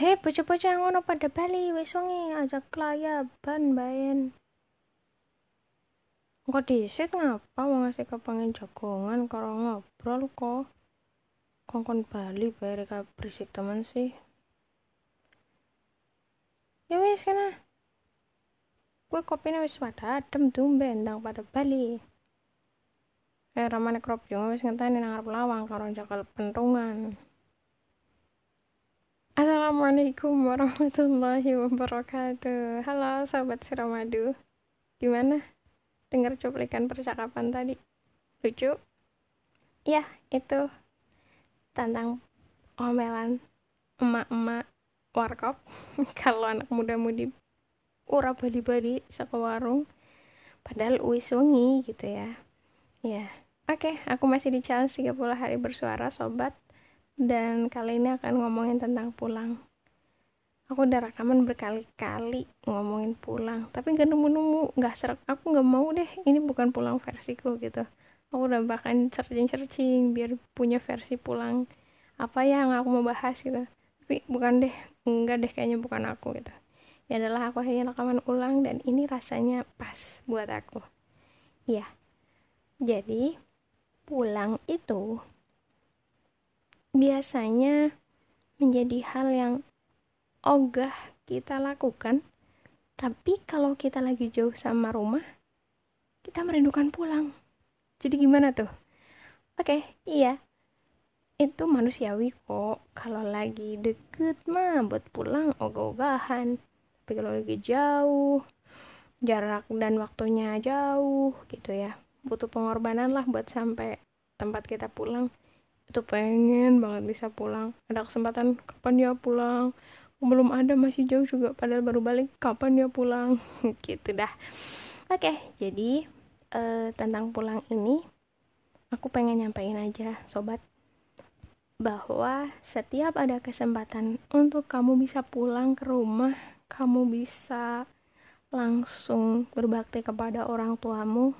Hei, bocah-bocah ngono pada bali wis wengi ajak kelayaban bayan. Kok disit ngapa wong asik kepengen jagongan karo ngobrol kok. Kongkon bali bayar berisik temen sih. Ya wis kena. Gue kopinya wis pada adem tumben ndang pada bali. Eh ramane krop yo wis ngenteni nang arep lawang karo jakal pentungan. Assalamualaikum warahmatullahi wabarakatuh. Halo sahabat Siramadu. Gimana? Dengar cuplikan percakapan tadi? Lucu? Ya, itu tentang omelan emak-emak warkop kalau anak muda-mudi ura badi-badi saka warung padahal wis wengi gitu ya ya oke okay, aku masih di challenge 30 hari bersuara sobat dan kali ini akan ngomongin tentang pulang. Aku udah rekaman berkali-kali ngomongin pulang tapi gak nemu-nemu gak serak aku gak mau deh ini bukan pulang versiku gitu. Aku udah bahkan searching-searching biar punya versi pulang apa yang aku mau bahas gitu. Tapi bukan deh enggak deh kayaknya bukan aku gitu. Ya adalah aku akhirnya rekaman ulang dan ini rasanya pas buat aku. Ya jadi pulang itu biasanya menjadi hal yang ogah kita lakukan. Tapi kalau kita lagi jauh sama rumah kita merindukan pulang. Jadi gimana tuh? Oke iya. Itu manusiawi kok. Kalau lagi deket mah buat pulang ogah-ogahan. Tapi kalau lagi jauh jarak dan waktunya jauh gitu ya. Butuh pengorbanan lah buat sampai tempat kita pulang itu pengen banget bisa pulang. Ada kesempatan kapan dia pulang? Belum ada masih jauh juga padahal baru balik. Kapan dia pulang? Gitu dah. Oke jadi uh, tentang pulang ini aku pengen nyampein aja sobat bahwa setiap ada kesempatan untuk kamu bisa pulang ke rumah kamu bisa langsung berbakti kepada orang tuamu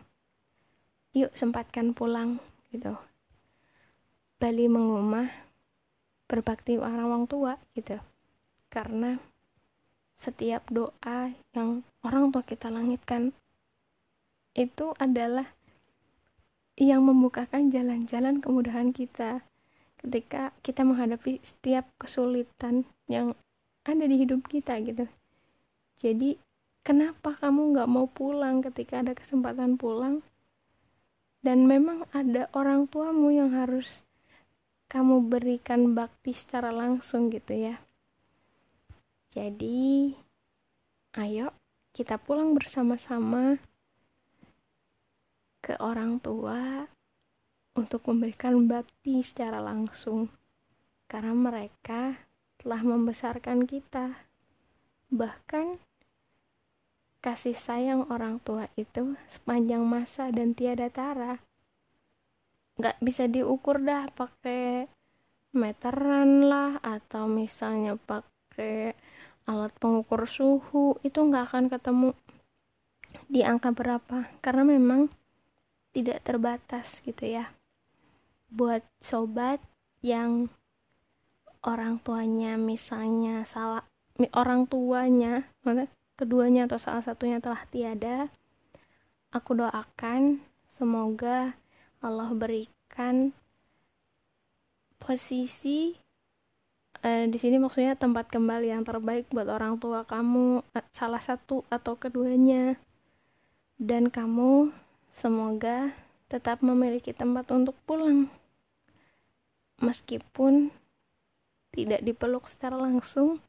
yuk sempatkan pulang gitu Bali mengumah berbakti orang tua gitu. Karena setiap doa yang orang tua kita langitkan itu adalah yang membukakan jalan-jalan kemudahan kita ketika kita menghadapi setiap kesulitan yang ada di hidup kita gitu. Jadi kenapa kamu nggak mau pulang ketika ada kesempatan pulang? Dan memang ada orang tuamu yang harus kamu berikan bakti secara langsung gitu ya. Jadi, ayo kita pulang bersama-sama ke orang tua untuk memberikan bakti secara langsung karena mereka telah membesarkan kita. Bahkan kasih sayang orang tua itu sepanjang masa dan tiada tara nggak bisa diukur dah pakai meteran lah atau misalnya pakai alat pengukur suhu itu nggak akan ketemu di angka berapa. Karena memang tidak terbatas gitu ya. Buat sobat yang orang tuanya misalnya salah orang tuanya keduanya atau salah satunya telah tiada aku doakan semoga Allah berikan posisi uh, di sini maksudnya tempat kembali yang terbaik buat orang tua kamu uh, salah satu atau keduanya. Dan kamu semoga tetap memiliki tempat untuk pulang meskipun tidak dipeluk secara langsung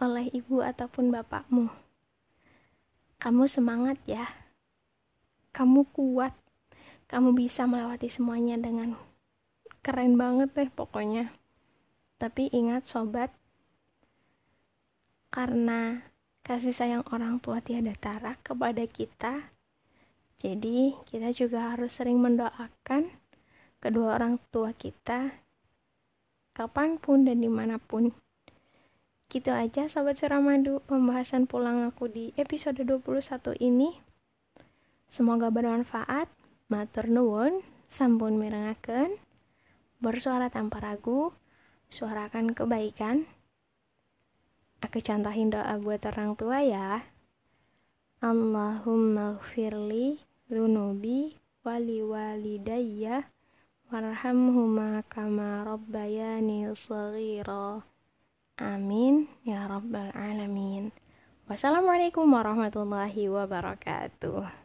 oleh ibu ataupun bapakmu. Kamu semangat ya. Kamu kuat kamu bisa melewati semuanya dengan keren banget deh pokoknya. Tapi ingat sobat karena kasih sayang orang tua tiada tara kepada kita jadi kita juga harus sering mendoakan kedua orang tua kita kapan pun dan di mana pun. Gitu aja sobat ceramadu pembahasan pulang aku di episode 21 ini. Semoga bermanfaat Matur nuwun, sampun mirengaken. Bersuara tanpa ragu, suarakan kebaikan. aku contohin doa buat orang tua ya. Allahumma gfirli dhunubi wali walidayya warhamhuma kama rabbayani saghira. Amin ya rabbal alamin. Wassalamualaikum warahmatullahi wabarakatuh.